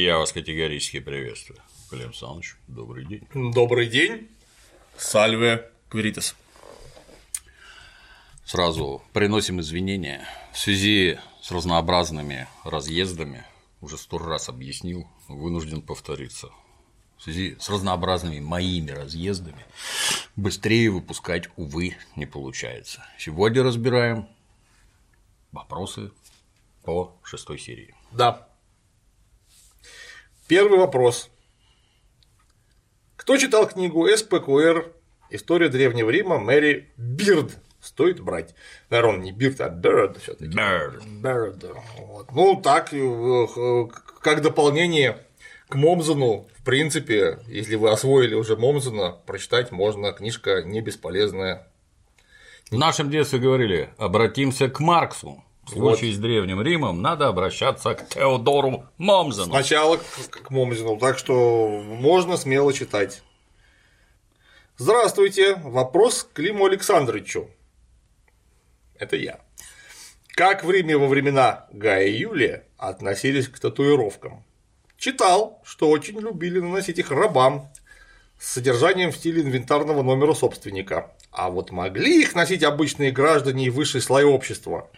я вас категорически приветствую. Клим Александрович, добрый день. Добрый день. Сальве Квиритас. Сразу приносим извинения в связи с разнообразными разъездами, уже сто раз объяснил, вынужден повториться. В связи с разнообразными моими разъездами быстрее выпускать, увы, не получается. Сегодня разбираем вопросы по шестой серии. Да. Первый вопрос. Кто читал книгу СПКР «История Древнего Рима» Мэри Бирд? Стоит брать. Наверное, он не Бирд, а Бирд все таки. Бирд. Вот. Ну, так, э, как дополнение к Момзену, в принципе, если вы освоили уже Момзена, прочитать можно, книжка не бесполезная. В нашем детстве говорили, обратимся к Марксу. В случае с Древним Римом надо обращаться к Теодору Момзену. Сначала к, к Момзену, так что можно смело читать. Здравствуйте, вопрос к Климу Александровичу. Это я. Как в Риме во времена Гая и Юлия относились к татуировкам? Читал, что очень любили наносить их рабам с содержанием в стиле инвентарного номера собственника. А вот могли их носить обычные граждане и высший слой общества?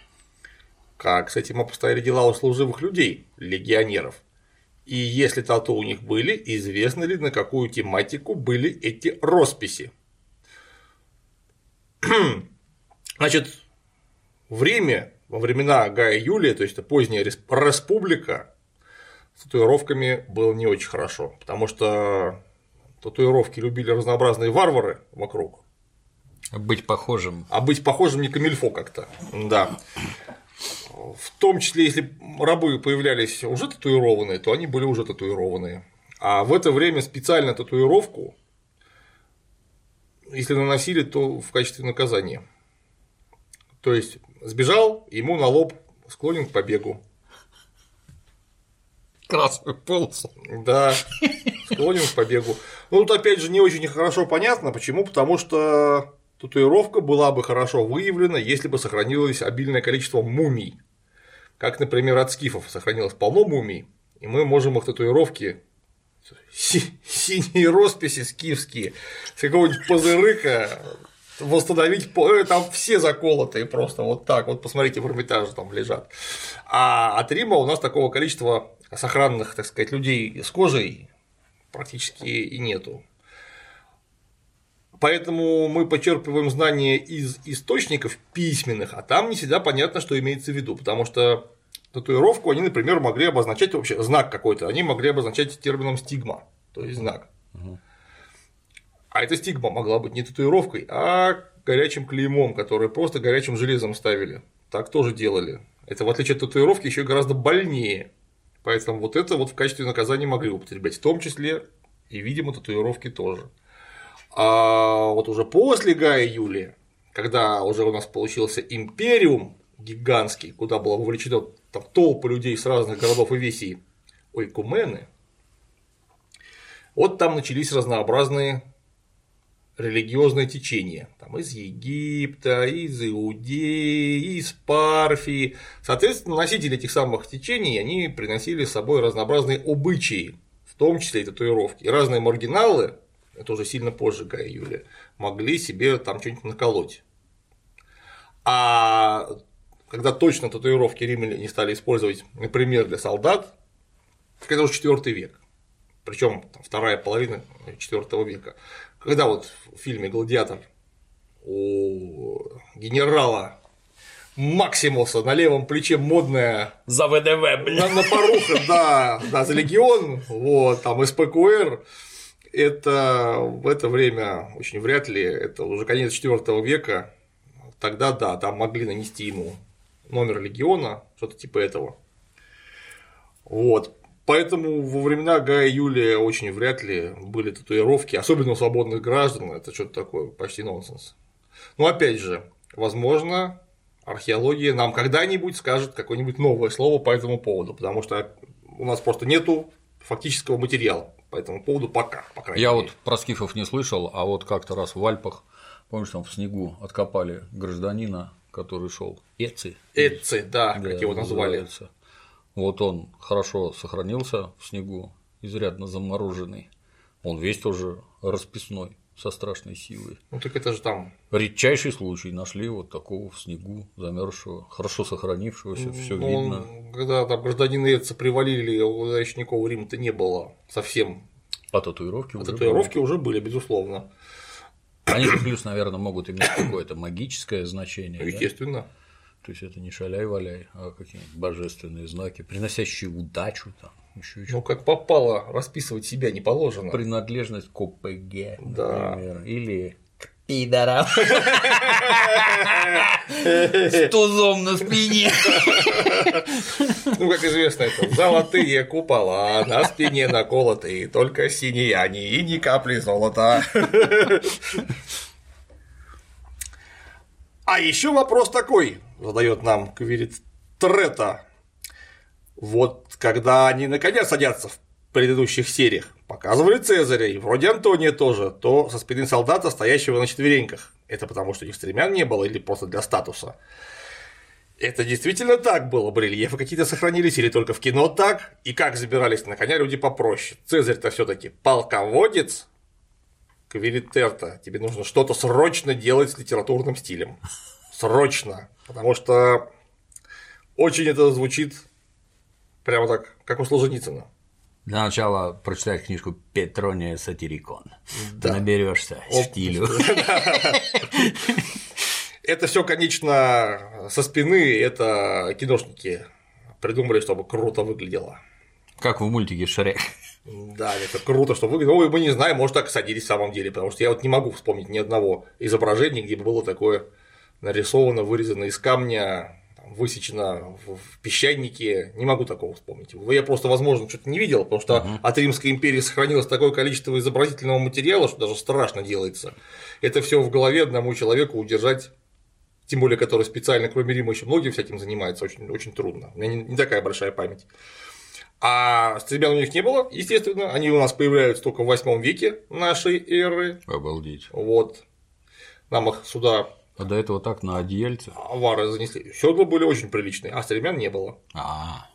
Как с этим обстояли дела у служивых людей, легионеров? И если тату у них были, известно ли, на какую тематику были эти росписи? Значит, в Риме во времена Гая Юлия, то есть это поздняя республика, с татуировками было не очень хорошо, потому что татуировки любили разнообразные варвары вокруг. Быть похожим. А быть похожим не камильфо как-то. Да. В том числе, если рабы появлялись уже татуированные, то они были уже татуированные. А в это время специально татуировку, если наносили, то в качестве наказания. То есть сбежал, ему на лоб склонен к побегу. Красную полосу. Да, склонен к побегу. Ну, тут опять же не очень хорошо понятно, почему, потому что татуировка была бы хорошо выявлена, если бы сохранилось обильное количество мумий. Как, например, от скифов сохранилось полно мумий, и мы можем их татуировки си- синие росписи скифские с какого-нибудь позырыка восстановить, э, там все заколотые просто вот так, вот посмотрите, в Эрмитаже там лежат. А от Рима у нас такого количества сохранных, так сказать, людей с кожей практически и нету. Поэтому мы почерпываем знания из источников письменных, а там не всегда понятно, что имеется в виду, потому что татуировку они, например, могли обозначать вообще знак какой-то, они могли обозначать термином стигма, то есть знак. А эта стигма могла быть не татуировкой, а горячим клеймом, который просто горячим железом ставили. Так тоже делали. Это в отличие от татуировки еще гораздо больнее. Поэтому вот это вот в качестве наказания могли употреблять, в том числе и, видимо, татуировки тоже. А вот уже после Гая Юлия, когда уже у нас получился империум гигантский, куда было вовлечено там, толпы людей с разных городов и весей, ойкумены, вот там начались разнообразные религиозные течения там, из Египта, из Иудеи, из Парфии. Соответственно, носители этих самых течений они приносили с собой разнообразные обычаи, в том числе и татуировки. И разные маргиналы, это уже сильно позже Гая Юлия, могли себе там что-нибудь наколоть. А когда точно татуировки римляне стали использовать, например, для солдат, это уже четвертый век, причем вторая половина IV века, когда вот в фильме Гладиатор у генерала Максимуса на левом плече модная За ВДВ, на, на порухах, да, да, за легион, вот, там СПКР, это в это время очень вряд ли, это уже конец IV века, тогда да, там могли нанести ему номер легиона, что-то типа этого. Вот. Поэтому во времена Гая Юлия очень вряд ли были татуировки, особенно у свободных граждан, это что-то такое почти нонсенс. Но опять же, возможно, археология нам когда-нибудь скажет какое-нибудь новое слово по этому поводу, потому что у нас просто нету фактического материала по этому поводу пока, по крайней Я мере. вот про скифов не слышал, а вот как-то раз в Альпах, помнишь, там в снегу откопали гражданина, который шел Эци. Эци, да, как его назвали. называется. Вот он хорошо сохранился в снегу, изрядно замороженный. Он весь тоже расписной, со страшной силой. Ну так это же там. Редчайший случай нашли вот такого в снегу замерзшего, хорошо сохранившегося, все ну, видно. Когда там гражданины Эдса привалили, у никакого Рима-то не было совсем. А татуировки а уже татуировки были. уже были, безусловно. Они же плюс, наверное, могут иметь какое-то магическое значение. Естественно. Да? То есть это не шаляй-валяй, а какие-нибудь божественные знаки, приносящие удачу там. Еще, еще. Ну, как попало, расписывать себя не положено. Принадлежность к ОПГ, да. например, или к пидорам. С тузом на спине. Ну, как известно, это золотые купола, на спине наколотые, только синие и ни капли золота. А еще вопрос такой, задает нам Квирит Трета. Вот когда они наконец садятся в предыдущих сериях, показывали Цезаря, и вроде Антония тоже, то со спины солдата, стоящего на четвереньках. Это потому, что у них стремян не было или просто для статуса. Это действительно так было, барельефы какие-то сохранились или только в кино так, и как забирались на коня люди попроще. Цезарь-то все таки полководец, Квилитерта, тебе нужно что-то срочно делать с литературным стилем. Срочно. Потому что очень это звучит прямо так, как у Солженицына. Для начала прочитай книжку Петрония Сатирикон. Да. Наберешься стилю. Это все, конечно, со спины, это киношники придумали, чтобы круто выглядело. Как в мультике Шрек. Да, это круто, что выглядело. Ну, мы не знаем, может, так садились в самом деле, потому что я вот не могу вспомнить ни одного изображения, где бы было такое нарисовано, вырезано из камня, высечено в песчанике, не могу такого вспомнить. Я просто, возможно, что-то не видел, потому что uh-huh. от Римской империи сохранилось такое количество изобразительного материала, что даже страшно делается. Это все в голове одному человеку удержать, тем более, который специально, кроме Рима, еще многие всяким занимается, очень, очень трудно. У меня не, не такая большая память. А стремян у них не было, естественно, они у нас появляются только в 8 веке нашей эры. Обалдеть. Вот. Нам их сюда а до этого так на одеяльце? Авары занесли. Седла были очень приличные, а стремян не было. А.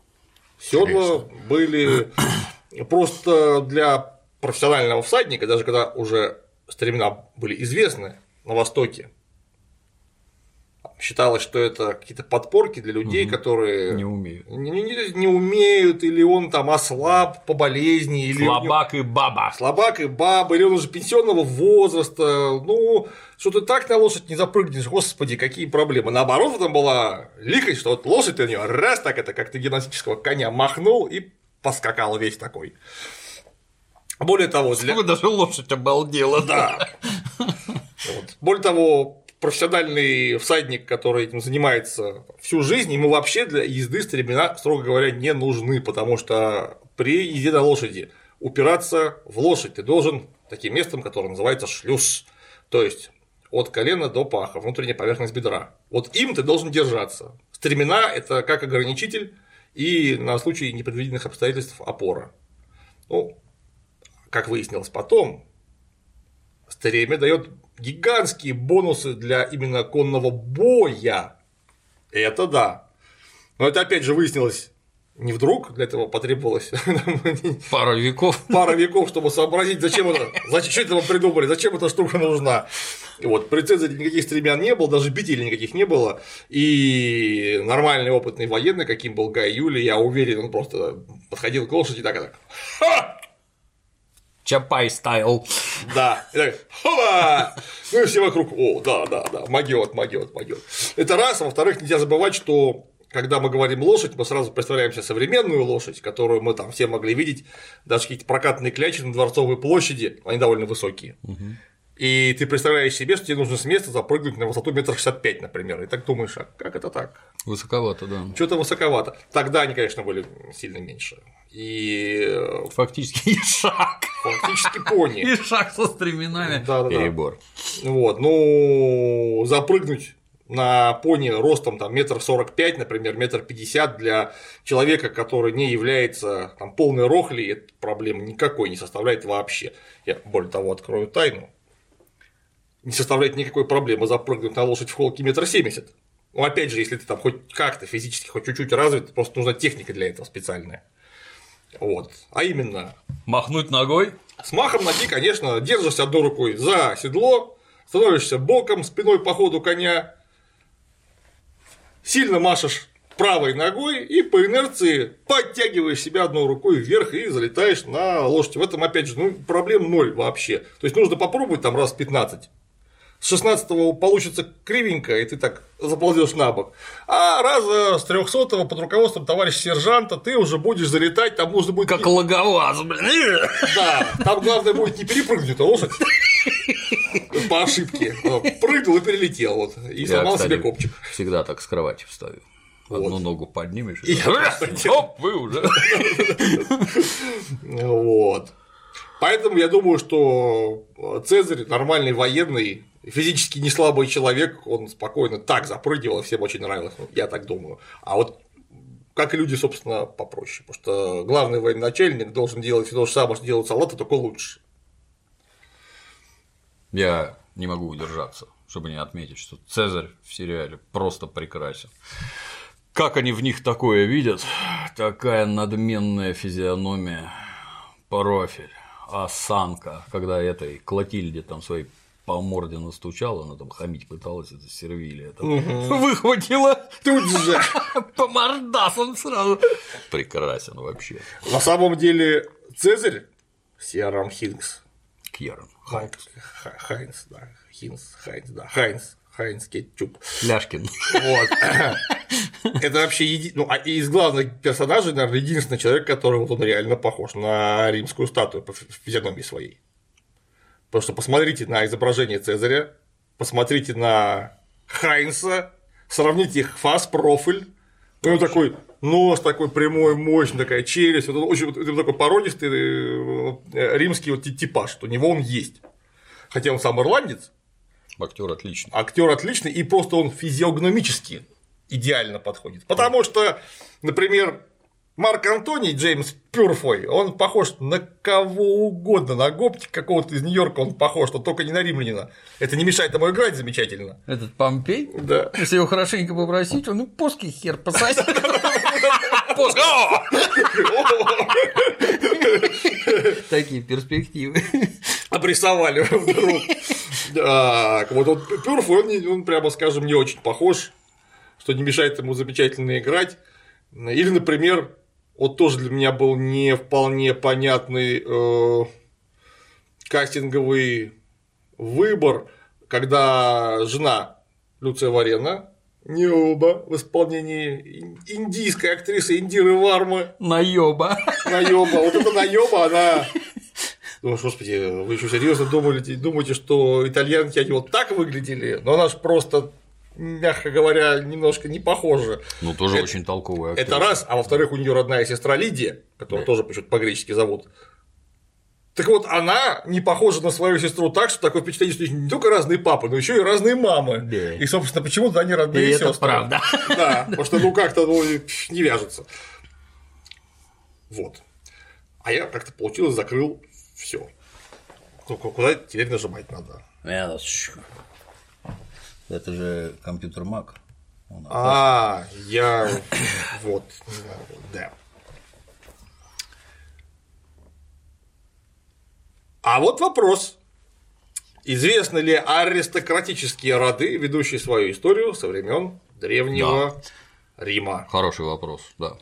Седла были просто для профессионального всадника, даже когда уже стремена были известны на Востоке, считалось, что это какие-то подпорки для людей, угу. которые не умеют. Не, не, не умеют, или он там ослаб по болезни, или слабак и баба. Слабак и баба, или он уже пенсионного возраста. Ну, что ты так на лошадь не запрыгнешь, господи, какие проблемы. Наоборот, там была лихость, что вот лошадь у нее раз так это как-то гимнастического коня махнул и поскакал весь такой. Более того, для... Чтобы даже лошадь обалдела. Да. Вот. Более того, профессиональный всадник, который этим занимается всю жизнь, ему вообще для езды стремена, строго говоря, не нужны, потому что при езде на лошади упираться в лошадь ты должен таким местом, которое называется шлюз, то есть от колена до паха, внутренняя поверхность бедра. Вот им ты должен держаться. Стремена – это как ограничитель и на случай непредвиденных обстоятельств опора. Ну, как выяснилось потом, стремя дает гигантские бонусы для именно конного боя. Это да. Но это опять же выяснилось не вдруг, для этого потребовалось пара веков. Пара веков, чтобы сообразить, зачем это, зачем это придумали, зачем эта штука нужна. Вот, Цезаре никаких стремян не было, даже бителей никаких не было. И нормальный опытный военный, каким был Гай Юлий, я уверен, он просто подходил к лошади так и так. Ха! Чапай стайл. Да. И так, Хова! Ну и все вокруг, о, да, да, да, могет, могет, могет. Это раз, а во-вторых, нельзя забывать, что когда мы говорим лошадь, мы сразу представляем себе современную лошадь, которую мы там все могли видеть, даже какие-то прокатные клячи на Дворцовой площади, они довольно высокие. Угу. И ты представляешь себе, что тебе нужно с места запрыгнуть на высоту метр шестьдесят пять, например, и так думаешь, а как это так? Высоковато, да. Что-то высоковато. Тогда они, конечно, были сильно меньше. И э, фактически шаг. Фактически пони. И шаг со стременами. Да, да, Перебор. Вот, ну запрыгнуть на пони ростом там метр сорок пять, например, метр пятьдесят для человека, который не является там полной рохлей, это проблемы никакой не составляет вообще. Я более того открою тайну. Не составляет никакой проблемы запрыгнуть на лошадь в холке метр семьдесят. Ну, опять же, если ты там хоть как-то физически, хоть чуть-чуть развит, просто нужна техника для этого специальная. Вот. А именно, Махнуть ногой? с махом ноги, конечно, держишься одной рукой за седло, становишься боком, спиной по ходу коня, сильно машешь правой ногой и по инерции подтягиваешь себя одной рукой вверх и залетаешь на лошадь. В этом, опять же, ну, проблем ноль вообще. То есть нужно попробовать там раз 15. С 16 получится кривенько, и ты так заползешь на бок. А раза с 300 под руководством товарища сержанта ты уже будешь залетать, там нужно будет. Как логоваз, блин. Да, там главное будет не перепрыгнуть, а лошадь. По ошибке. Прыгнул и перелетел, вот, и Я, сломал кстати, себе копчик. Всегда так с кровати встаю. Одну Вот. ногу поднимешь, И и оп, вы уже. Вот. Поэтому я думаю, что Цезарь нормальный военный, физически не слабый человек, он спокойно так запрыгивал, всем очень нравилось, ну, я так думаю. А вот как люди, собственно, попроще, потому что главный военачальник должен делать то же самое, что делают солдаты, только лучше. Я не могу удержаться, чтобы не отметить, что Цезарь в сериале просто прекрасен. Как они в них такое видят? Такая надменная физиономия, профиль, осанка, когда этой Клотильде там своей по морде настучала, она там хамить пыталась, это Сервилия, там, выхватила Тут же. по мордасам сразу. Прекрасен вообще. На самом деле Цезарь Сиаран Хиндс, Кьерон. Хайнс, Хайнс, да, Хинс, Хайнс, да, Хайнс, Heinz кетчуп. Ляшкин. Вот. Это вообще еди... ну, а из главных персонажей, наверное, единственный человек, который вот он реально похож на римскую статую по фи- физиономии своей. Потому что посмотрите на изображение Цезаря, посмотрите на Хайнса, сравните их фас, профиль. Ну, он такой нос такой прямой, мощный, такая челюсть, вот он очень вот, такой породистый э, римский вот типаж, у него он есть. Хотя он сам ирландец, Актер отличный. актер отличный, и просто он физиогномически идеально подходит. Потому что, например, Марк Антоний, Джеймс Пюрфой, он похож на кого угодно, на гоптик какого-то из Нью-Йорка он похож, но только не на римлянина. Это не мешает ему играть замечательно. Этот Помпей? Да. Если его хорошенько попросить, он и плоский хер посадит. Такие перспективы. Обрисовали вдруг. Так, вот он Пюрфой, он, прямо скажем, не очень похож, что не мешает ему замечательно играть. Или, например, вот тоже для меня был не вполне понятный э, кастинговый выбор, когда жена Люция Варена, не оба в исполнении ин- индийской актрисы Индиры Вармы, Наеба. наеба. Вот эта наеба, она. Думаешь, господи, вы еще серьезно думаете, думаете, что итальянки они вот так выглядели? Но она же просто, мягко говоря, немножко не похожа. Ну, тоже Это- очень толковый актер. Это раз, а во-вторых, у нее родная сестра Лидия, которую тоже почему-то по-гречески зовут. Так вот, она не похожа на свою сестру так, что такое впечатление, что не только разные папы, но еще и разные мамы. Да. И, собственно, почему-то они родные И это сестры. правда. Да, потому что ну как-то ну, не вяжется. Вот. А я как-то получилось, закрыл все. Куда теперь нажимать надо? Это же компьютер Mac. А, я вот, да. А вот вопрос. Известны ли аристократические роды, ведущие свою историю со времен древнего Рима? Хороший вопрос, да.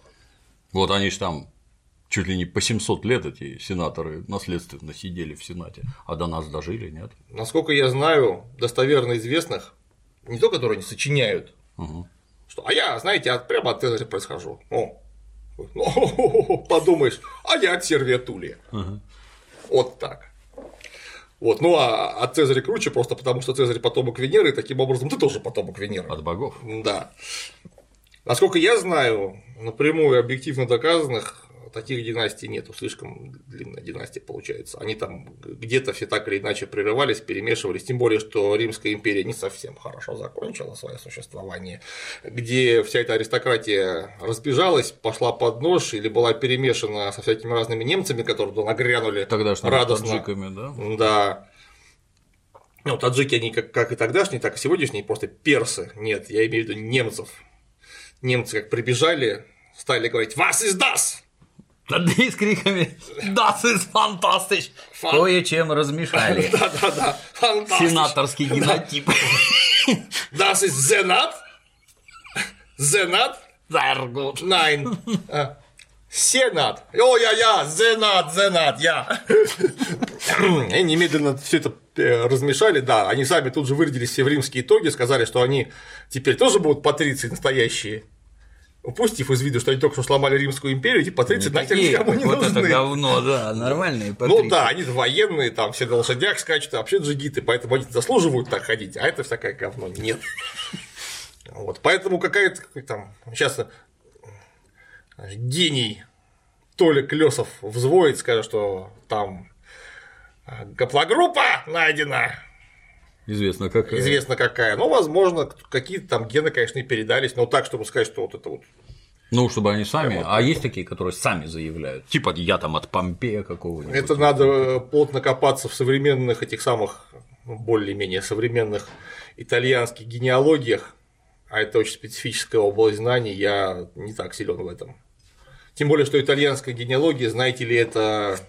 Вот они же там чуть ли не по 700 лет эти сенаторы наследственно сидели в Сенате, а до нас дожили, нет? Насколько я знаю, достоверно известных, не то, которые они сочиняют, Мгм. что а я, знаете, от, прямо от Цезаря происхожу. О, ну, подумаешь, а я от Сервия Тулия. Вот так. Вот, ну а от Цезаря круче, просто потому что Цезарь потомок Венеры, и таким образом ты тоже потомок Венеры. От богов. Да. Насколько я знаю, напрямую объективно доказанных таких династий нету, слишком длинная династия получается. Они там где-то все так или иначе прерывались, перемешивались, тем более, что Римская империя не совсем хорошо закончила свое существование, где вся эта аристократия разбежалась, пошла под нож или была перемешана со всякими разными немцами, которые туда нагрянули Тогда радостно. таджиками, да? Да. Ну, таджики, они как, как и тогдашние, так и сегодняшние, просто персы. Нет, я имею в виду немцев. Немцы как прибежали, стали говорить «Вас из das!» Тогда с криками «Das ist fantastisch!» Кое-чем размешали. Да-да-да. Сенаторский генотип. Das ist Senat? Senat? Sehr gut. Nein. Сенат. О, я, я, Зенат, Зенат, я. И немедленно все это э, размешали, да, они сами тут же вырядились все в римские итоги, сказали, что они теперь тоже будут патриции настоящие, упустив из виду, что они только что сломали Римскую империю, эти патриции нахер Такие, никому не вот это нужны. говно, да, нормальные Ну патриции. да, они военные, там все на лошадях скачут, а вообще джигиты, поэтому они заслуживают так ходить, а это всякое говно нет. Вот, поэтому какая-то как там сейчас гений Толик Лесов взвоет, скажет, что там а, гаплогруппа найдена, Известно как. известно какая. Ну, возможно, какие-то там гены, конечно, и передались, но так, чтобы сказать, что вот это вот Ну, чтобы они сами. А есть такие, которые сами заявляют. Типа я там от Помпея какого-нибудь. Это надо плотно копаться в современных этих самых, ну, более-менее современных итальянских генеалогиях, а это очень специфическая область знаний, я не так силен в этом. Тем более, что итальянская генеалогия, знаете ли, это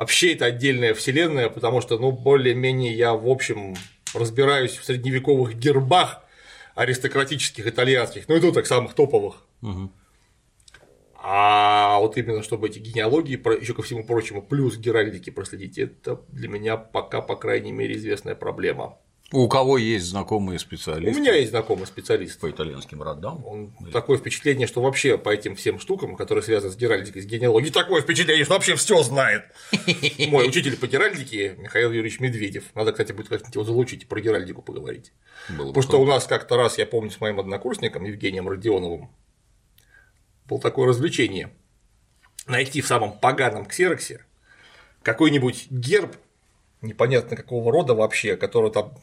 вообще это отдельная вселенная, потому что, ну, более-менее я, в общем, разбираюсь в средневековых гербах аристократических итальянских, ну и то так самых топовых. А вот именно чтобы эти генеалогии, еще ко всему прочему, плюс геральдики проследить, это для меня пока, по крайней мере, известная проблема. У кого есть знакомые У специалисты меня есть знакомый специалист. по итальянским родам? Он такое впечатление, что вообще по этим всем штукам, которые связаны с геральдикой, с генеалогией, такое впечатление, что вообще все знает. Мой учитель по геральдике Михаил Юрьевич Медведев. Надо, кстати, будет как-нибудь его залучить и про геральдику поговорить. Было бы Потому что у нас как-то раз, я помню, с моим однокурсником Евгением Родионовым было такое развлечение найти в самом поганом ксероксе какой-нибудь герб непонятно какого рода вообще, который там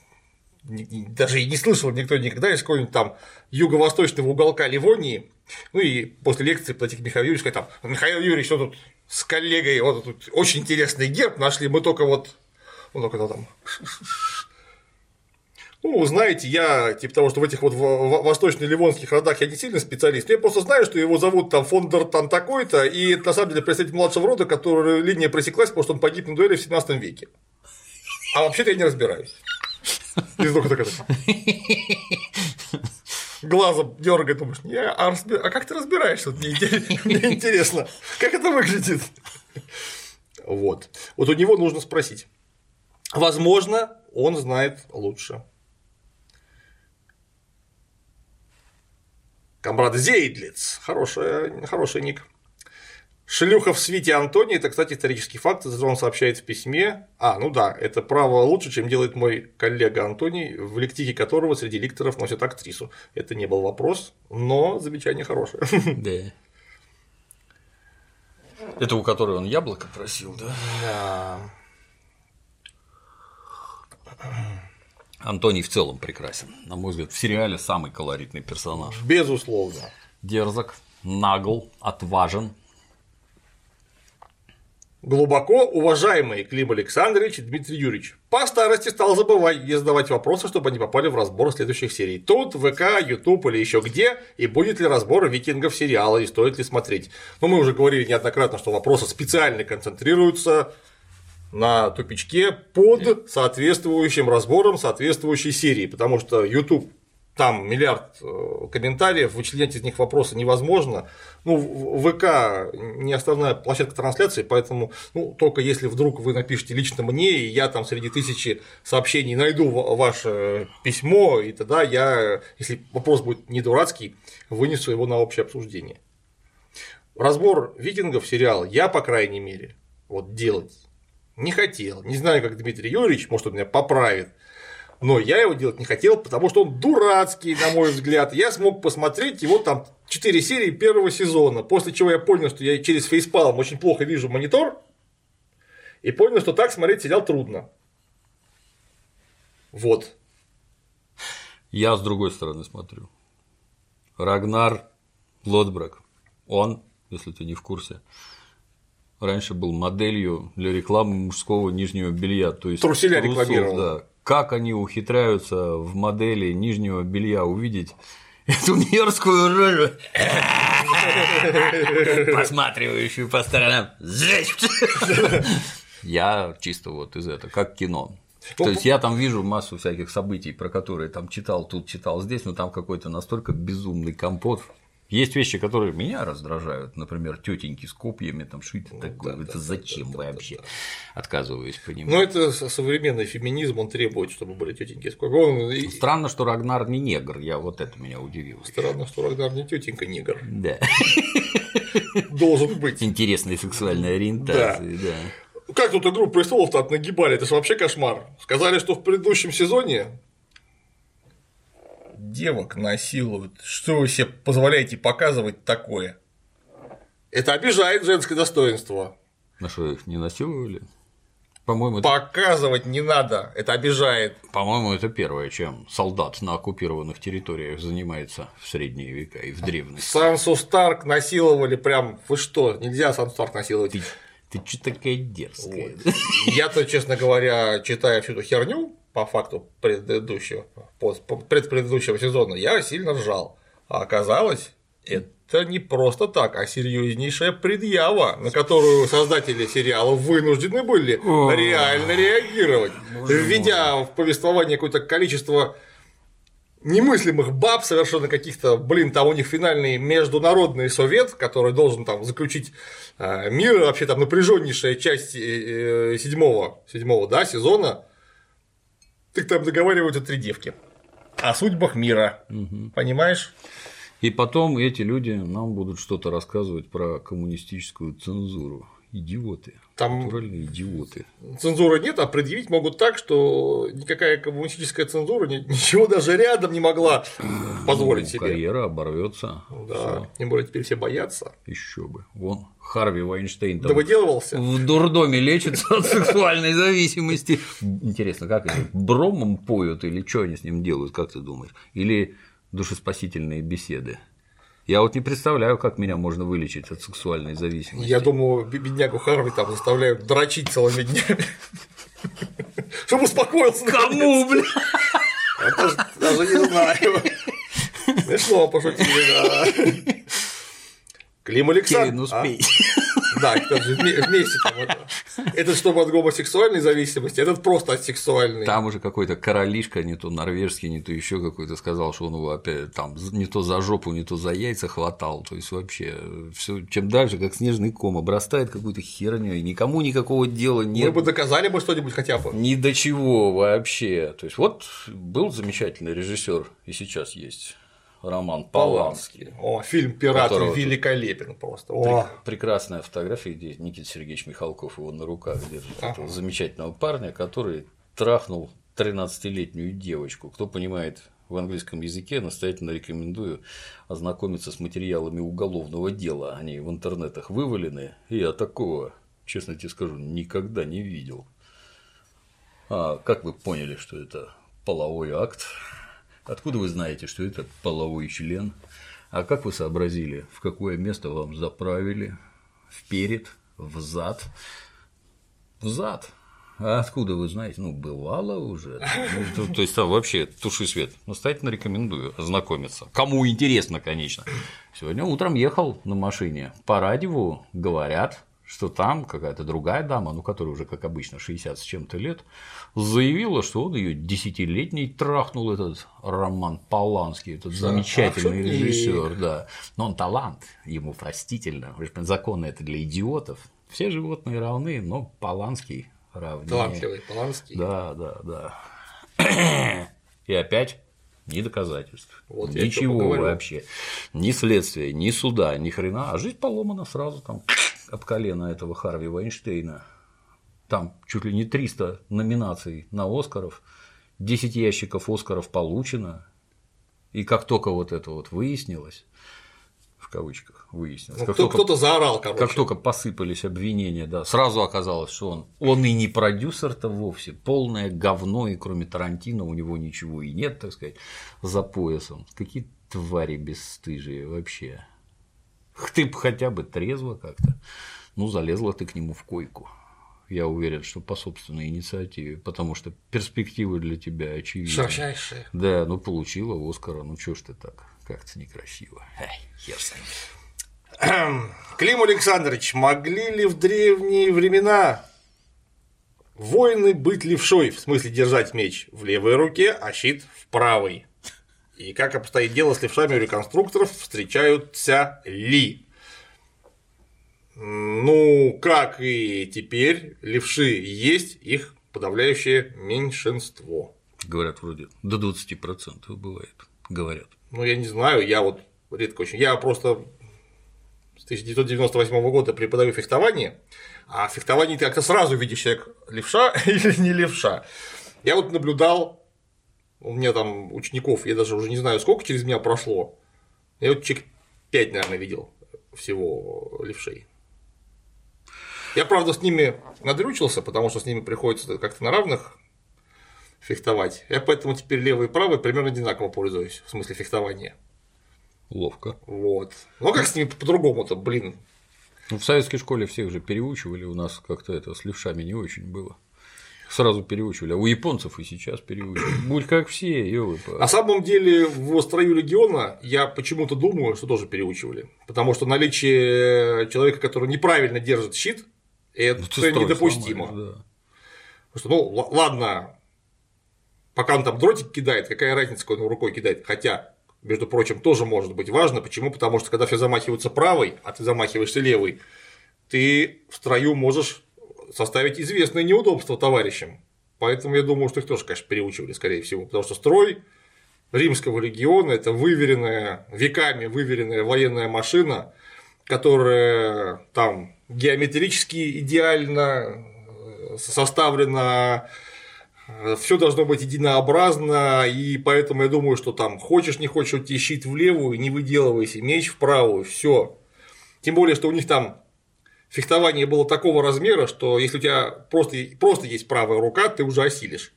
даже и не слышал никто никогда из какого-нибудь там юго-восточного уголка Ливонии. Ну и после лекции подойти к Михаилу Юрьевичу сказать там, Михаил Юрьевич, что тут с коллегой, вот тут очень интересный герб нашли, мы только вот, он только там ну, знаете, я, типа того, что в этих вот восточно-ливонских родах я не сильно специалист, я просто знаю, что его зовут там Фондер там такой-то, и это на самом деле представитель младшего рода, который линия пресеклась, потому что он погиб на дуэли в 17 веке. А вообще-то я не разбираюсь. И только так это. Глазом дергает, думаешь, не, а, разби- а как ты разбираешься? Вот мне интересно, как это выглядит. Вот. Вот у него нужно спросить. Возможно, он знает лучше. Камрад Зейдлиц. Хороший, хороший ник. Шлюха в свите Антоний, это, кстати, исторический факт, это он сообщает в письме. А, ну да, это право лучше, чем делает мой коллега Антоний, в лектике которого среди ликторов носят актрису. Это не был вопрос, но замечание хорошее. Да. Это у которой он яблоко просил, да? Да. Антоний в целом прекрасен. На мой взгляд, в сериале самый колоритный персонаж. Безусловно. Дерзок, нагл, отважен. Глубоко уважаемый Клим Александрович и Дмитрий Юрьевич по старости стал забывать и задавать вопросы, чтобы они попали в разбор следующих серий. Тут, ВК, Ютуб или еще где, и будет ли разбор викингов сериала, и стоит ли смотреть. Но мы уже говорили неоднократно, что вопросы специально концентрируются на тупичке под соответствующим разбором соответствующей серии, потому что YouTube там миллиард э, комментариев, вычленять из них вопросы невозможно. Ну, ВК не основная площадка трансляции, поэтому, ну, только если вдруг вы напишите лично мне, и я там среди тысячи сообщений найду ва- ваше письмо, и тогда я, если вопрос будет не дурацкий, вынесу его на общее обсуждение. Разбор викингов сериала я, по крайней мере, вот делать не хотел. Не знаю, как Дмитрий Юрьевич, может, он меня поправит. Но я его делать не хотел, потому что он дурацкий, на мой взгляд. Я смог посмотреть его там 4 серии первого сезона, после чего я понял, что я через фейспалм очень плохо вижу монитор, и понял, что так смотреть сериал трудно. Вот. Я с другой стороны смотрю. Рагнар Лотбрак. Он, если ты не в курсе, раньше был моделью для рекламы мужского нижнего белья. То есть Труселя трусов, рекламировал. Да. Как они ухитряются в модели нижнего белья увидеть эту мерзкую рожу, посматривающую по сторонам. Я чисто вот из этого, как кино. То есть я там вижу массу всяких событий, про которые там читал, тут читал, здесь, но там какой-то настолько безумный компот. Есть вещи, которые меня раздражают, например, тетеньки с копьями, там что это такое, это зачем вообще? Отказываюсь понимать. Ну, это со- современный феминизм, он требует, чтобы были тетеньки. Сколько он и- Странно, что Рагнар не негр, я вот это меня удивило. Странно, что Рагнар не тетенька негр. Да. Должен быть. Интересные сексуальные ориентации, да. Как тут игру престолов-то нагибали? Это же вообще кошмар. Сказали, что в предыдущем сезоне девок насилуют. Что вы себе позволяете показывать такое? Это обижает женское достоинство. На что их не насиловали? По-моему, это, Показывать не надо, это обижает. по-моему, это первое, чем солдат на оккупированных территориях занимается в средние века и в древности. Сансу Старк насиловали прям. Вы что? Нельзя Сансу Старк насиловать. Ты, ты что такая дерзкая? Я-то, честно говоря, читая всю эту херню по факту предыдущего, предпредыдущего сезона, я сильно ржал. А оказалось, это не просто так, а серьезнейшая предъява, на которую создатели сериала вынуждены были реально реагировать, введя в повествование какое-то количество немыслимых баб совершенно каких-то, блин, там у них финальный международный совет, который должен там заключить э, мир, вообще там напряженнейшая часть э, э, седьмого, седьмого, да, сезона, так там договариваются три девки о судьбах мира, понимаешь? И потом эти люди нам будут что-то рассказывать про коммунистическую цензуру. Идиоты. Там Натуральные идиоты. цензуры нет, а предъявить могут так, что никакая коммунистическая цензура ни- ничего даже рядом не могла позволить Ну, себе. Карьера оборвется. Да, тем более теперь все боятся. Еще бы. Вон Харви Вайнштейн Да там выделывался. в дурдоме лечится от сексуальной зависимости. Интересно, как они бромом поют или что они с ним делают, как ты думаешь? Или душеспасительные беседы? Я вот не представляю, как меня можно вылечить от сексуальной зависимости. Я думаю, бе- беднягу Харви там заставляют дрочить целыми днями. Чтобы успокоился. Кому, бля? Я даже, даже не знаю. Смешно пошутили, да. Клим Александр. Кевин, успей. Да, вместе там это. Этот чтобы от гомосексуальной зависимости, этот просто от сексуальной. Там уже какой-то королишка, не то норвежский, не то еще какой-то сказал, что он его опять там не то за жопу, не то за яйца хватал. То есть вообще все чем дальше, как снежный ком, обрастает какой-то херней, никому никакого дела Мы нет. бы доказали бы что-нибудь хотя бы. Ни до чего вообще. То есть, вот был замечательный режиссер, и сейчас есть Роман Поланский. О, фильм «Пираты» великолепен просто. О, Прекрасная фотография, где Никита Сергеевич Михалков его на руках держит Ага. этого замечательного парня, который трахнул 13-летнюю девочку. Кто понимает в английском языке, настоятельно рекомендую ознакомиться с материалами уголовного дела. Они в интернетах вывалены, и я такого, честно тебе скажу, никогда не видел. А как вы поняли, что это половой акт? Откуда вы знаете, что это половой член? А как вы сообразили, в какое место вам заправили? Вперед, взад? Взад. А откуда вы знаете? Ну, бывало уже. Ну, то, есть, там вообще туши свет. Настоятельно рекомендую ознакомиться. Кому интересно, конечно. Сегодня утром ехал на машине. По радио говорят, что там какая-то другая дама, ну, которая уже, как обычно, 60 с чем-то лет, заявила, что он ее десятилетний трахнул этот Роман Поланский, этот замечательный шутник. режиссер, да. Но он талант, ему простительно. Законы это для идиотов. Все животные равны, но Поланский равнее. талантливый Поланский. Да, да, да. И опять ни доказательств, Вот ничего вообще, ни следствия, ни суда, ни хрена, а жизнь поломана сразу там об колено этого Харви Вайнштейна. Там чуть ли не 300 номинаций на Оскаров, 10 ящиков Оскаров получено, и как только вот это вот выяснилось, в кавычках выяснилось, Ну, как кто- Кто-то заорал, короче. как только посыпались обвинения, да, сразу оказалось, что он, он и не продюсер-то вовсе, полное говно, и кроме Тарантино у него ничего и нет, так сказать, за поясом. Какие твари бесстыжие вообще. Ты б хотя бы трезво как-то Ну, залезла ты к нему в койку. Я уверен, что по собственной инициативе, потому что перспективы для тебя очевидны. Широчайшие. Да, ну получила Оскара, ну чё ж ты так, как-то некрасиво. Эй, хер с ним. Клим Александрович, могли ли в древние времена воины быть левшой, в смысле держать меч в левой руке, а щит в правой? И как обстоит дело с левшами у реконструкторов, встречаются ли? Ну, как и теперь, левши есть, их подавляющее меньшинство. Говорят, вроде до 20% бывает, говорят. Ну, я не знаю, я вот редко очень. Я просто с 1998 года преподаю фехтование, а в фехтовании ты как-то сразу видишь, человек левша или не левша. Я вот наблюдал, у меня там учеников, я даже уже не знаю, сколько через меня прошло. Я вот человек 5, наверное, видел всего левшей. Я, правда, с ними надрючился, потому что с ними приходится как-то на равных фехтовать. Я поэтому теперь левый и правый примерно одинаково пользуюсь, в смысле фехтования. Ловко. Вот. Ну как с ними по-другому-то, блин. Ну, в советской школе всех же переучивали, у нас как-то это с левшами не очень было. Сразу переучивали, а у японцев и сейчас переучивают. Будь как все, ёлы На самом деле в строю легиона я почему-то думаю, что тоже переучивали. Потому что наличие человека, который неправильно держит щит, это ну, недопустимо. Сломали, да. Потому что, ну, ладно, пока он там дротик кидает, какая разница, какой он рукой кидает. Хотя, между прочим, тоже может быть важно. Почему? Потому что когда все замахиваются правой, а ты замахиваешься левой, ты в строю можешь составить известное неудобство товарищам. Поэтому я думаю, что их тоже, конечно, переучивали, скорее всего. Потому что строй римского легиона – это выверенная, веками выверенная военная машина, которая там геометрически идеально э, составлено, э, все должно быть единообразно, и поэтому я думаю, что там хочешь, не хочешь, у тебя щит в левую, не выделывайся, меч в правую, все. Тем более, что у них там фехтование было такого размера, что если у тебя просто, просто есть правая рука, ты уже осилишь.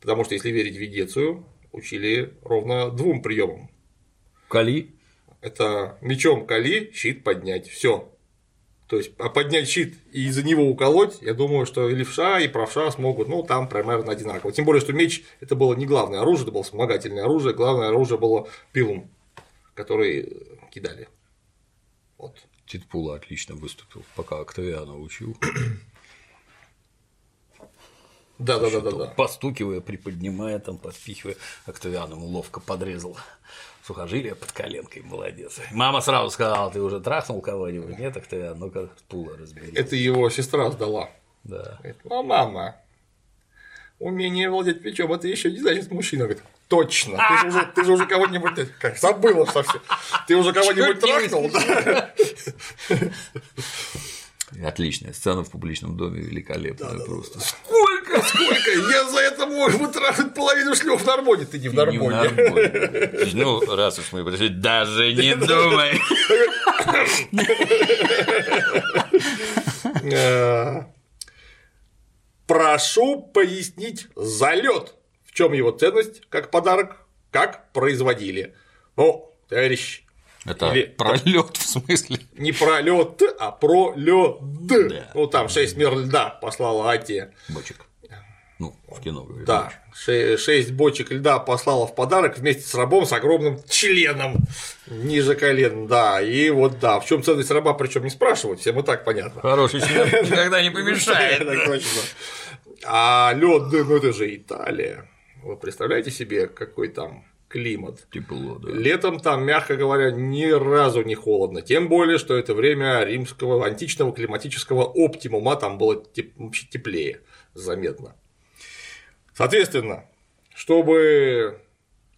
Потому что, если верить Ведецию, учили ровно двум приемам. Кали. Это мечом кали, щит поднять. Все. То есть, а поднять щит и из-за него уколоть, я думаю, что и левша, и правша смогут, ну, там примерно одинаково. Тем более, что меч – это было не главное оружие, это было вспомогательное оружие, главное оружие было пилум, который кидали. Вот. Титпула отлично выступил, пока Октавиана учил. Да, да, да, да, да. Постукивая, приподнимая, там, подпихивая, Октавиан ему ловко подрезал сухожилие под коленкой, молодец. Мама сразу сказала, ты уже трахнул кого-нибудь? Нет, Октавиан, ну-ка пула разбери. Это его сестра сдала. Да. Говорит, ну, мама, умение владеть мечом, это еще не значит мужчина. Говорит, точно, ты же уже, ты же уже кого-нибудь как забыла совсем. Ты уже кого-нибудь трахнул, да? Отличная сцена в публичном доме, великолепная да, просто. Да, да. Сколько, сколько? Я за это мог вытрахать половину шлюх в Нормоне, ты не в Нормоне. Ну, раз уж мы пришли, даже не думай. Прошу пояснить залет. В чем его ценность как подарок, как производили. Ну, товарищ это Или... пролет в смысле? Не пролет, а пролет. Да. Ну там 6 мер льда послала Атия. Бочек. Ну, в кино. Да, 6 бочек льда послала в подарок вместе с рабом с огромным членом ниже колен, да. И вот да, в чем ценность раба, причем не спрашивать, всем и так понятно. Хороший член никогда не помешает. А лед, ну это же Италия. Вы представляете себе, какой там климат. Тепло, да. Летом там, мягко говоря, ни разу не холодно. Тем более, что это время римского античного климатического оптимума, там было вообще теплее заметно. Соответственно, чтобы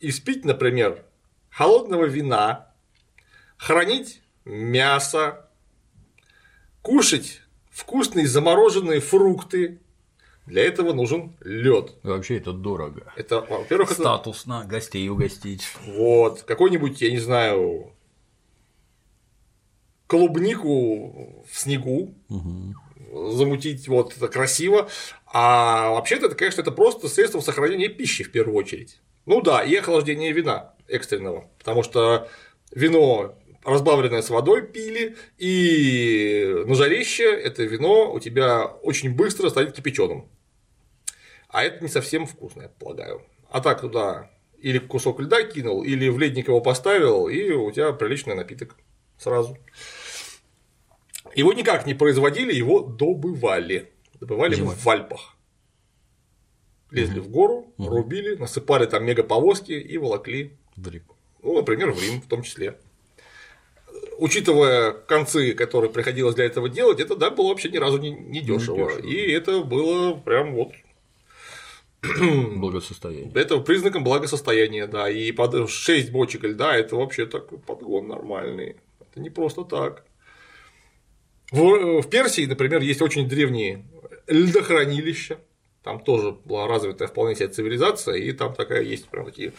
испить, например, холодного вина, хранить мясо, кушать вкусные замороженные фрукты, для этого нужен лед. Вообще это дорого. Это, во-первых, это... статусно гостей угостить. Вот. Какой-нибудь, я не знаю, клубнику в снегу угу. замутить, вот это красиво. А вообще-то это, конечно, это просто средство сохранения пищи в первую очередь. Ну да, и охлаждение вина экстренного, потому что вино разбавленное с водой пили, и на жарище это вино у тебя очень быстро станет кипяченым. А это не совсем вкусно, я полагаю. А так туда или кусок льда кинул, или в ледник его поставил, и у тебя приличный напиток сразу. Его никак не производили, его добывали. Добывали Зимой. в Альпах. Лезли в гору, рубили, насыпали там мегаповозки и волокли В реку. ну, например, в Рим в том числе. Учитывая концы, которые приходилось для этого делать, это да, было вообще ни разу не, не дешево. И это было прям вот Благосостояние. это признаком благосостояния, да. И под 6 бочек льда это вообще такой подгон нормальный. Это не просто так. В, в Персии, например, есть очень древние льдохранилища. Там тоже была развитая вполне себе цивилизация, и там такая есть прям такие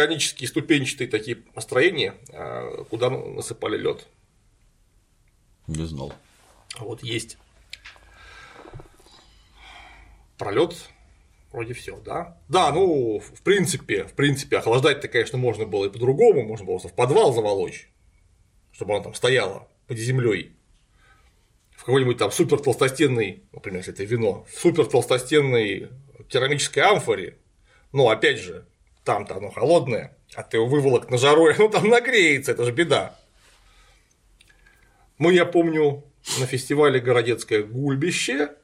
конические ступенчатые такие строения, а, куда насыпали лед. Не знал. Вот есть пролет вроде все, да? Да, ну, в принципе, в принципе, охлаждать-то, конечно, можно было и по-другому, можно было в подвал заволочь, чтобы оно там стояло под землей. В какой-нибудь там супер толстостенный, например, если это вино, в супер толстостенной керамической амфоре, но опять же, там-то оно холодное, а ты его выволок на жару, и оно там нагреется, это же беда. Мы, я помню, на фестивале «Городецкое гульбище»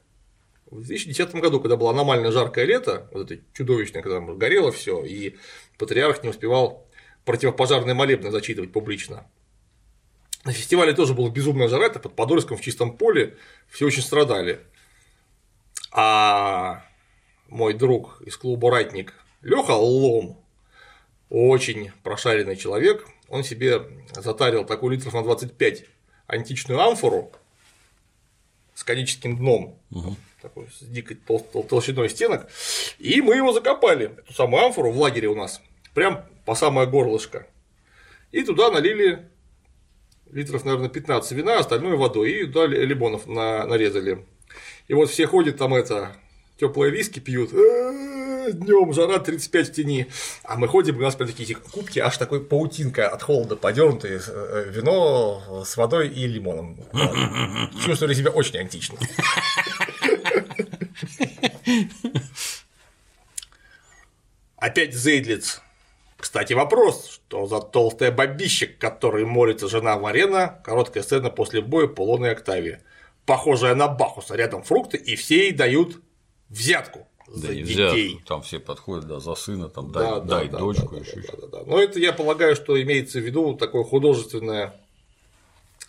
в 2010 году, когда было аномально жаркое лето, вот это чудовищное, когда горело все, и патриарх не успевал противопожарные молебны зачитывать публично. На фестивале тоже была безумная жара, это под Подольском в чистом поле, все очень страдали. А мой друг из клуба «Ратник» Леха Лом, очень прошаренный человек, он себе затарил такой литров на 25 античную амфору с коническим дном, такой с дикой тол- тол- толщиной стенок, и мы его закопали, эту самую амфору в лагере у нас, прям по самое горлышко. И туда налили литров, наверное, 15 вина, остальное водой, и туда ли- лимонов на- нарезали. И вот все ходят там это, теплые виски пьют, днем жара 35 в тени, а мы ходим, у нас прям такие кубки, аж такой паутинка от холода подернутые, э, вино с водой и лимоном. Чувствовали себя очень антично. Опять Зейдлиц. Кстати, вопрос, что за толстая бабища, которой молится жена Варена, короткая сцена после боя по лунной октаве. Похожая на Бахуса, рядом фрукты, и все ей дают взятку за Да нельзя. детей. Там все подходят, да, за сына, там Да, дай, да, дай да, дочку, да, еще да, да, да. Но это я полагаю, что имеется в виду такое художественное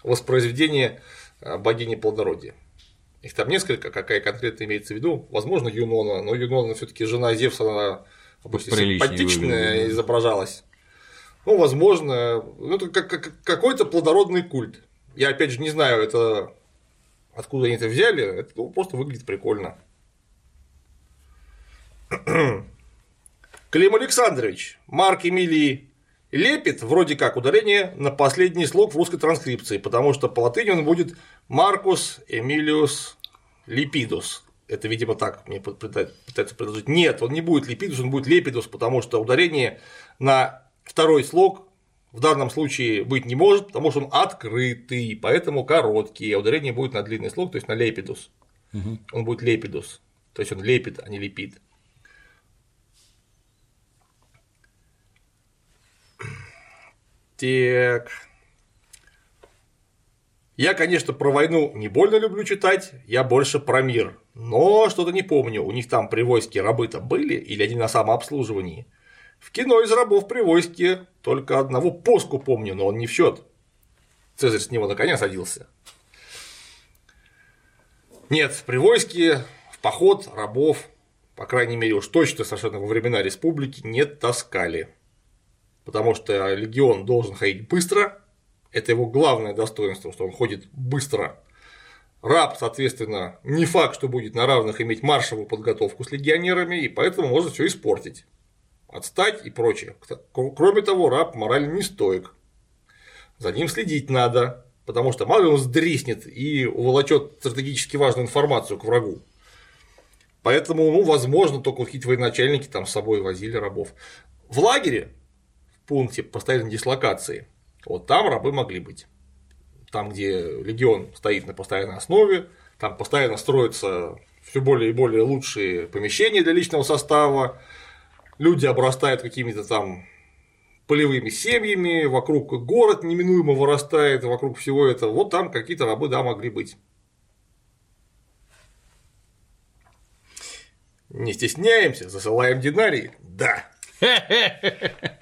воспроизведение э, богини плодородия. Их там несколько, какая конкретно имеется в виду. Возможно, Юнона, но Юнона все-таки жена Зевса, она обычно симпатичная выглядит, изображалась. Ну, возможно, ну, это как- как- какой-то плодородный культ. Я опять же не знаю, это откуда они это взяли, это ну, просто выглядит прикольно. Клим Александрович, Марк Эмилий Лепит, вроде как ударение на последний слог в русской транскрипции, потому что по латыни он будет Маркус Эмилиус Липидус. Это, видимо, так мне пытаются пытаются предложить. Нет, он не будет Липидус, он будет Лепидус, потому что ударение на второй слог в данном случае быть не может, потому что он открытый, поэтому короткий, а ударение будет на длинный слог, то есть на Лепидус. Он будет Лепидус, то есть он лепит, а не лепит. Так. Я, конечно, про войну не больно люблю читать, я больше про мир. Но что-то не помню, у них там при войске рабы-то были или они на самообслуживании. В кино из рабов при войске только одного поску помню, но он не в счет. Цезарь с него на коня садился. Нет, при войске в поход рабов, по крайней мере уж точно совершенно во времена республики, не таскали. Потому что легион должен ходить быстро, это его главное достоинство, что он ходит быстро. Раб, соответственно, не факт, что будет на равных иметь маршевую подготовку с легионерами, и поэтому может все испортить. Отстать и прочее. Кроме того, раб морально не стоек. За ним следить надо, потому что мало ли он сдриснет и уволочет стратегически важную информацию к врагу. Поэтому, ну, возможно, только какие-то военачальники там с собой возили рабов. В лагере, пункте постоянной дислокации, Вот там рабы могли быть. Там, где легион стоит на постоянной основе, там постоянно строятся все более и более лучшие помещения для личного состава, люди обрастают какими-то там полевыми семьями, вокруг город неминуемо вырастает, вокруг всего этого, вот там какие-то рабы, да, могли быть. Не стесняемся, засылаем динарии? Да.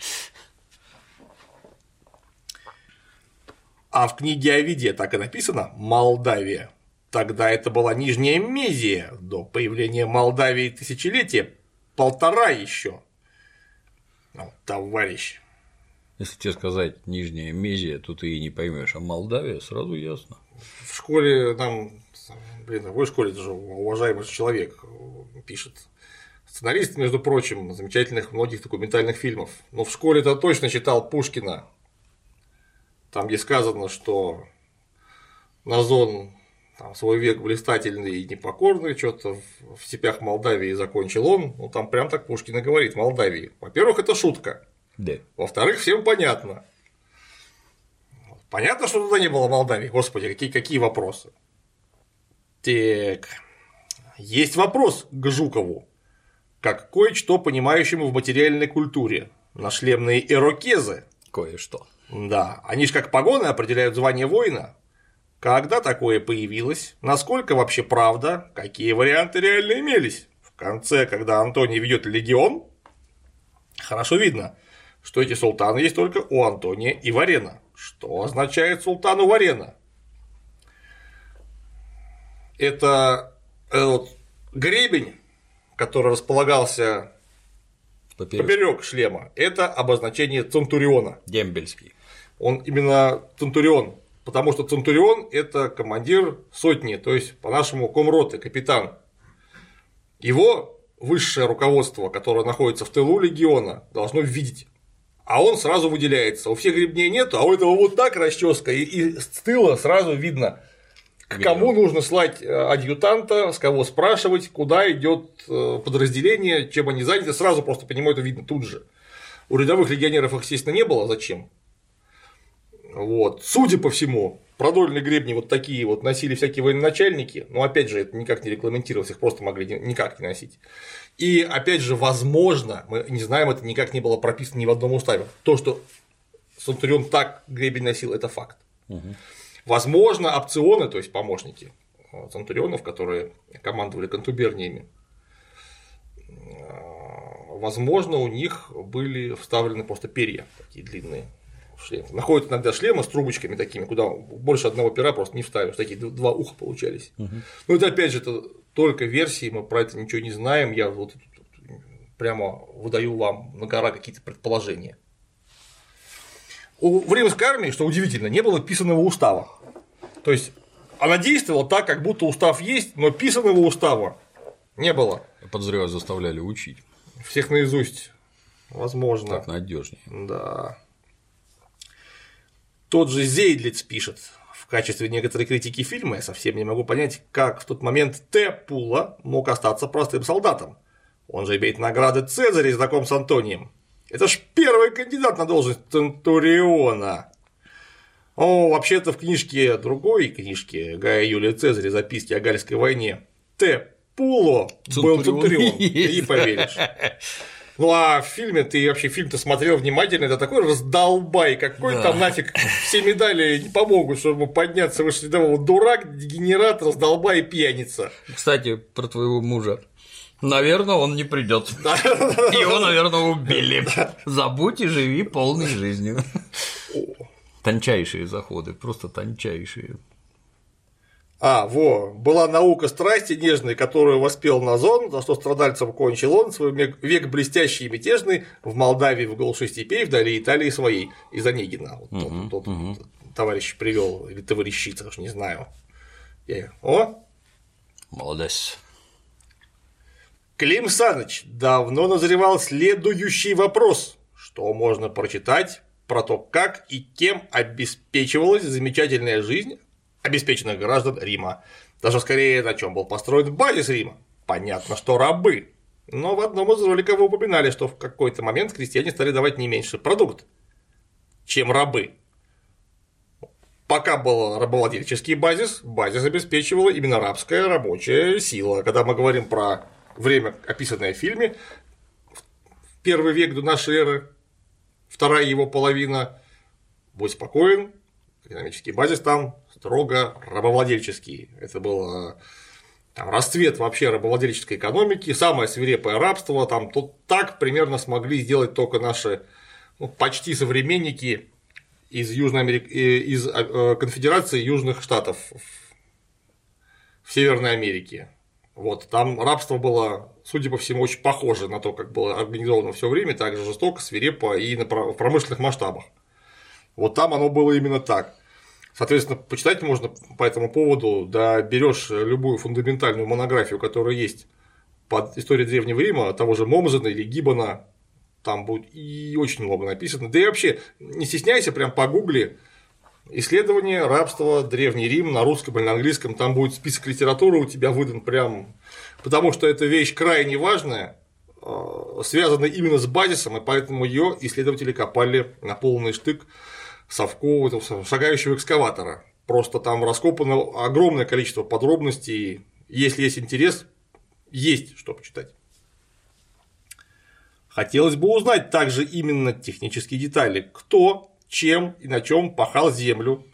А в книге Овидия так и написано «Молдавия». Тогда это была Нижняя Мезия, до появления Молдавии тысячелетия, полтора еще. Ну, товарищ. Если тебе сказать Нижняя Мезия, то ты и не поймешь, а Молдавия сразу ясно. В школе там, блин, в какой школе даже уважаемый человек пишет. Сценарист, между прочим, замечательных многих документальных фильмов. Но в школе-то точно читал Пушкина. Там, где сказано, что Назон там, свой век блистательный и непокорный, что-то в степях Молдавии закончил он, ну там прям так Пушкин и говорит, Молдавии. Во-первых, это шутка. Да. Во-вторых, всем понятно. Понятно, что туда не было Молдавии. Господи, какие, какие вопросы. Так. Есть вопрос к Жукову, как кое-что понимающему в материальной культуре. Нашлемные ирокезы. Кое-что. Да, они же как погоны определяют звание воина. Когда такое появилось? Насколько вообще правда? Какие варианты реально имелись? В конце, когда Антоний ведет легион, хорошо видно, что эти султаны есть только у Антония и Варена. Что означает султану Варена? Это вот, гребень, который располагался поперек шлема, это обозначение Центуриона. Дембельский. Он именно Центурион, потому что Центурион – это командир сотни, то есть по-нашему комроты, капитан. Его высшее руководство, которое находится в тылу легиона, должно видеть. А он сразу выделяется. У всех гребней нету, а у этого вот так расческа, и, и с тыла сразу видно, к кому нужно слать э, адъютанта, с кого спрашивать, куда идет э, подразделение, чем они заняты, сразу просто по нему это видно тут же. У рядовых легионеров их, естественно, не было. Зачем? Вот. Судя по всему, продольные гребни вот такие вот носили всякие военачальники, но опять же, это никак не регламентировалось, их просто могли никак не носить. И опять же, возможно, мы не знаем, это никак не было прописано ни в одном уставе. То, что Центурион так гребень носил, это факт. Угу. Возможно, опционы, то есть помощники центурионов, которые командовали контуберниями, возможно, у них были вставлены просто перья такие длинные шлем. Находят иногда шлемы с трубочками такими, куда больше одного пера просто не вставишь, такие два уха получались. Угу. Ну, это опять же, это только версии, мы про это ничего не знаем, я вот прямо выдаю вам на гора какие-то предположения. У, в римской армии, что удивительно, не было писанного устава. То есть она действовала так, как будто устав есть, но писанного устава не было. Я подозреваю, заставляли учить. Всех наизусть. Возможно. Так надежнее. Да. Тот же Зейдлиц пишет в качестве некоторой критики фильма, я совсем не могу понять, как в тот момент Т. Пула мог остаться простым солдатом. Он же имеет награды Цезаря и знаком с Антонием. Это ж первый кандидат на должность Центуриона. О, вообще-то в книжке другой книжке Гая Юлия Цезаря записки о Гальской войне Т. Пуло был Центурион, ты не поверишь. Ну а в фильме ты вообще фильм-то смотрел внимательно, это такой раздолбай, какой да. там нафиг все медали не помогут, чтобы подняться выше рядового. Дурак, дегенерат, раздолбай и пьяница. Кстати, про твоего мужа. Наверное, он не придет. Его, наверное, убили. Забудь и живи полной жизнью. Тончайшие заходы, просто тончайшие. А, во, была наука страсти нежной, которую воспел Назон, за что страдальцем кончил он свой век блестящий и мятежный в Молдавии, в глуши степей, вдали Италии своей, из Онегина. Вот угу, тот, тот угу. товарищ привел, или товарищица, уж не знаю. Я... О! Молодец. Клим Саныч давно назревал следующий вопрос. Что можно прочитать про то, как и кем обеспечивалась замечательная жизнь обеспеченных граждан Рима. Даже скорее, на чем был построен базис Рима. Понятно, что рабы. Но в одном из роликов вы упоминали, что в какой-то момент крестьяне стали давать не меньше продукт, чем рабы. пока был рабовладельческий базис, базис обеспечивала именно рабская рабочая сила. Когда мы говорим про время, описанное в фильме, первый век до нашей эры, вторая его половина, будь спокоен, экономический базис там строго рабовладельческий. Это было там, расцвет вообще рабовладельческой экономики, самое свирепое рабство, там тут так примерно смогли сделать только наши ну, почти современники из Южной Америки, э, из э, Конфедерации Южных Штатов в Северной Америке. Вот, там рабство было, судя по всему, очень похоже на то, как было организовано все время, также жестоко, свирепо и на промышленных масштабах. Вот там оно было именно так. Соответственно, почитать можно по этому поводу, да, берешь любую фундаментальную монографию, которая есть под историей Древнего Рима, того же Момзена или Гиббона, там будет и очень много написано. Да и вообще, не стесняйся, прям погугли. Исследование рабства Древний Рим на русском или на английском, там будет список литературы у тебя выдан прям, потому что эта вещь крайне важная, а, связана именно с базисом, и поэтому ее исследователи копали на полный штык совку этого шагающего экскаватора. Просто там раскопано огромное количество подробностей. Если есть интерес, есть что почитать. Хотелось бы узнать также именно технические детали. Кто, чем и на чем пахал землю,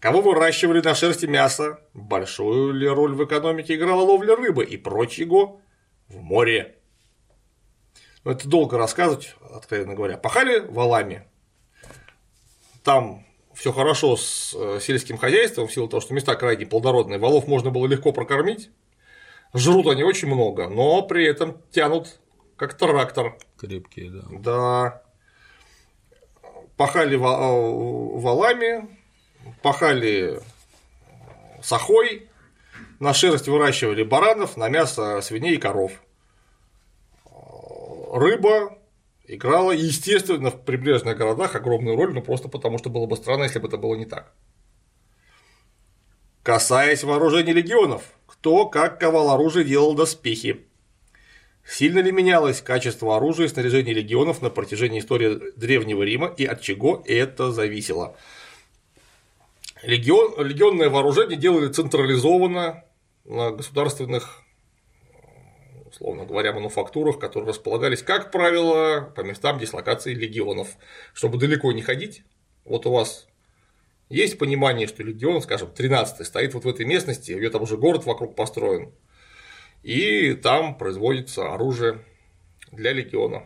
кого выращивали на шерсти мясо, большую ли роль в экономике играла ловля рыбы и прочего в море. Но это долго рассказывать, откровенно говоря. Пахали валами, там все хорошо с э, сельским хозяйством, в силу того, что места крайне плодородные, валов можно было легко прокормить, жрут они очень много, но при этом тянут как трактор. Крепкие, да. Да. Пахали э, валами, пахали сахой, на шерсть выращивали баранов, на мясо свиней и коров. Рыба играла, естественно, в прибрежных городах огромную роль, ну просто потому, что было бы странно, если бы это было не так. Касаясь вооружений легионов, кто как ковал оружие делал доспехи. Сильно ли менялось качество оружия и снаряжения легионов на протяжении истории Древнего Рима и от чего это зависело? Легион, легионное вооружение делали централизованно на государственных условно говоря, мануфактурах, которые располагались, как правило, по местам дислокации легионов, чтобы далеко не ходить. Вот у вас есть понимание, что легион, скажем, 13-й стоит вот в этой местности, у нее там уже город вокруг построен, и там производится оружие для легиона.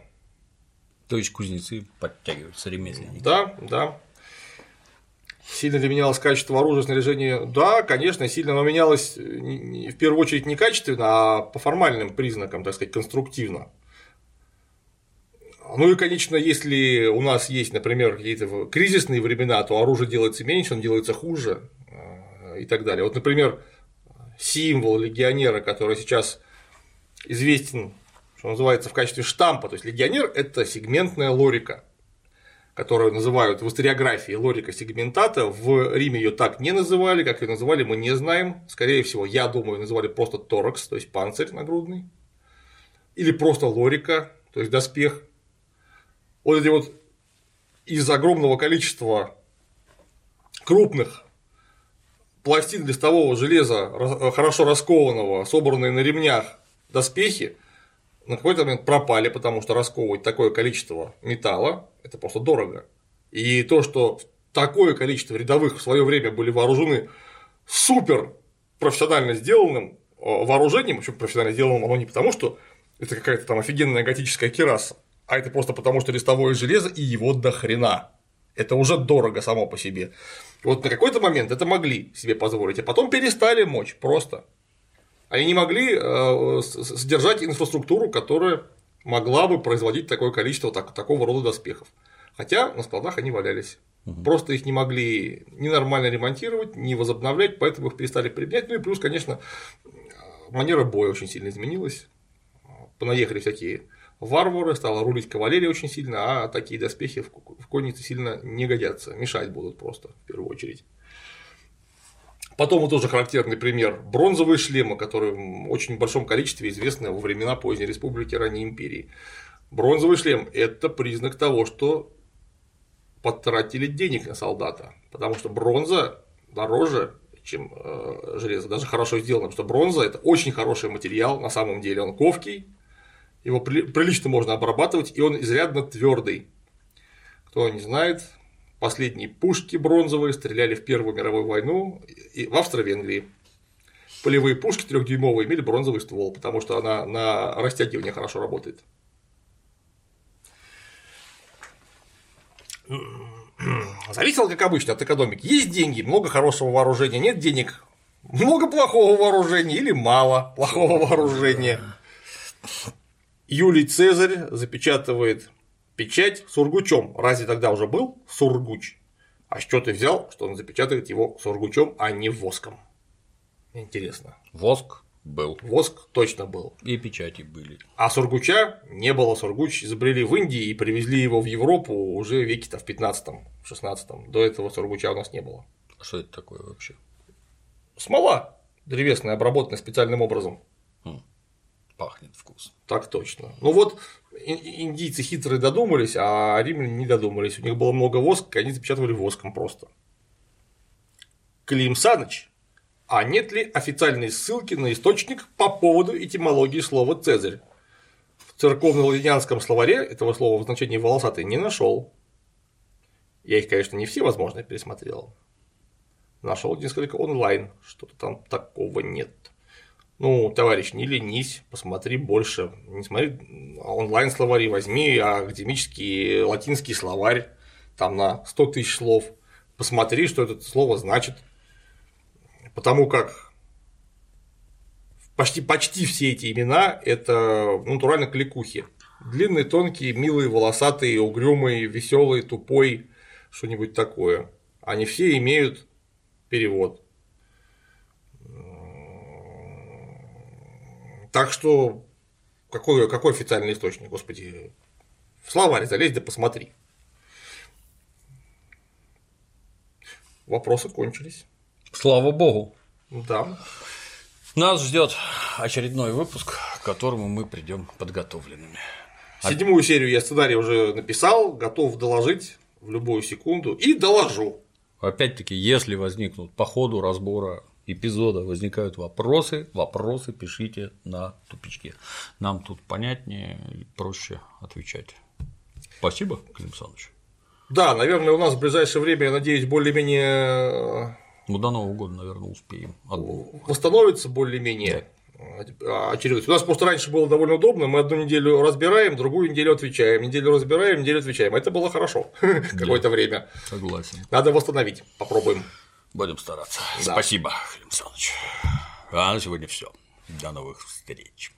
То есть кузнецы подтягиваются, ремесленники. Да, да. Сильно ли менялось качество оружия, снаряжения? Да, конечно, сильно оно менялось в первую очередь не качественно, а по формальным признакам, так сказать, конструктивно. Ну и, конечно, если у нас есть, например, какие-то кризисные времена, то оружие делается меньше, оно делается хуже э, и так далее. Вот, например, символ легионера, который сейчас известен, что называется, в качестве штампа, то есть легионер – это сегментная лорика которую называют в историографии лорика сегментата, в Риме ее так не называли, как ее называли, мы не знаем. Скорее всего, я думаю, называли просто торакс, то есть панцирь нагрудный, или просто лорика, то есть доспех. Вот эти вот из огромного количества крупных пластин листового железа, хорошо раскованного, собранные на ремнях доспехи, на какой-то момент пропали, потому что расковывать такое количество металла – это просто дорого. И то, что такое количество рядовых в свое время были вооружены супер профессионально сделанным э, вооружением, еще профессионально сделанным оно не потому, что это какая-то там офигенная готическая кераса, а это просто потому, что листовое железо и его до хрена. Это уже дорого само по себе. Вот на какой-то момент это могли себе позволить, а потом перестали мочь просто. Они не могли э, содержать инфраструктуру, которая могла бы производить такое количество так, такого рода доспехов. Хотя на складах они валялись. Угу. Просто их не могли ни нормально ремонтировать, ни возобновлять, поэтому их перестали применять. Ну и плюс, конечно, манера боя очень сильно изменилась. Понаехали всякие варвары, стала рулить кавалерия очень сильно, а такие доспехи в коннице сильно не годятся, мешать будут просто в первую очередь. Потом вот тоже характерный пример – бронзовые шлемы, которые в очень большом количестве известны во времена поздней республики, ранней империи. Бронзовый шлем – это признак того, что потратили денег на солдата, потому что бронза дороже, чем э, железо, даже хорошо сделано, потому что бронза это очень хороший материал, на самом деле он ковкий, его прилично можно обрабатывать, и он изрядно твердый. Кто не знает, последние пушки бронзовые стреляли в Первую мировую войну и в Австро-Венгрии. Полевые пушки трехдюймовые имели бронзовый ствол, потому что она на растягивание хорошо работает. Зависело, как обычно, от экономики. Есть деньги, много хорошего вооружения, нет денег, много плохого вооружения или мало плохого вооружения. Юлий Цезарь запечатывает печать сургучом. Разве тогда уже был сургуч? А что ты взял, что он запечатывает его сургучом, а не воском? Интересно. Воск был. Воск точно был. И печати были. А сургуча не было. Сургуч изобрели в Индии и привезли его в Европу уже в веке-то в 15-16. До этого сургуча у нас не было. А что это такое вообще? Смола древесная, обработанная специальным образом. Хм. Пахнет вкус. Так точно. Ну вот индийцы хитрые додумались, а римляне не додумались. У них было много воска, и они запечатывали воском просто. Клим Саныч, а нет ли официальной ссылки на источник по поводу этимологии слова Цезарь? В церковно-ладинянском словаре этого слова в значении волосатый не нашел. Я их, конечно, не все возможные пересмотрел. Нашел несколько онлайн, что-то там такого нет. Ну, товарищ, не ленись, посмотри больше. Не смотри онлайн словари, возьми академический латинский словарь, там на 100 тысяч слов. Посмотри, что это слово значит. Потому как почти, почти все эти имена – это ну, натурально кликухи. Длинные, тонкие, милые, волосатые, угрюмые, веселые, тупой, что-нибудь такое. Они все имеют перевод. Так что какой, какой официальный источник, господи, в словарь залезь да посмотри. Вопросы кончились. Слава богу. Да. Нас ждет очередной выпуск, к которому мы придем подготовленными. Седьмую серию я сценарий уже написал, готов доложить в любую секунду и доложу. Опять-таки, если возникнут по ходу разбора эпизода возникают вопросы, вопросы пишите на тупичке. Нам тут понятнее и проще отвечать. Спасибо, Клим Александрович. Да, наверное, у нас в ближайшее время, я надеюсь, более-менее э, ну, до Нового года, наверное, успеем. Восстановится более-менее да. очередность. У нас просто раньше было довольно удобно, мы одну неделю разбираем, другую неделю отвечаем, неделю разбираем, неделю отвечаем. Это было хорошо какое-то время. Согласен. Надо восстановить, попробуем. Будем стараться. Да. Спасибо, Клим Александрович. А на сегодня все. До новых встреч.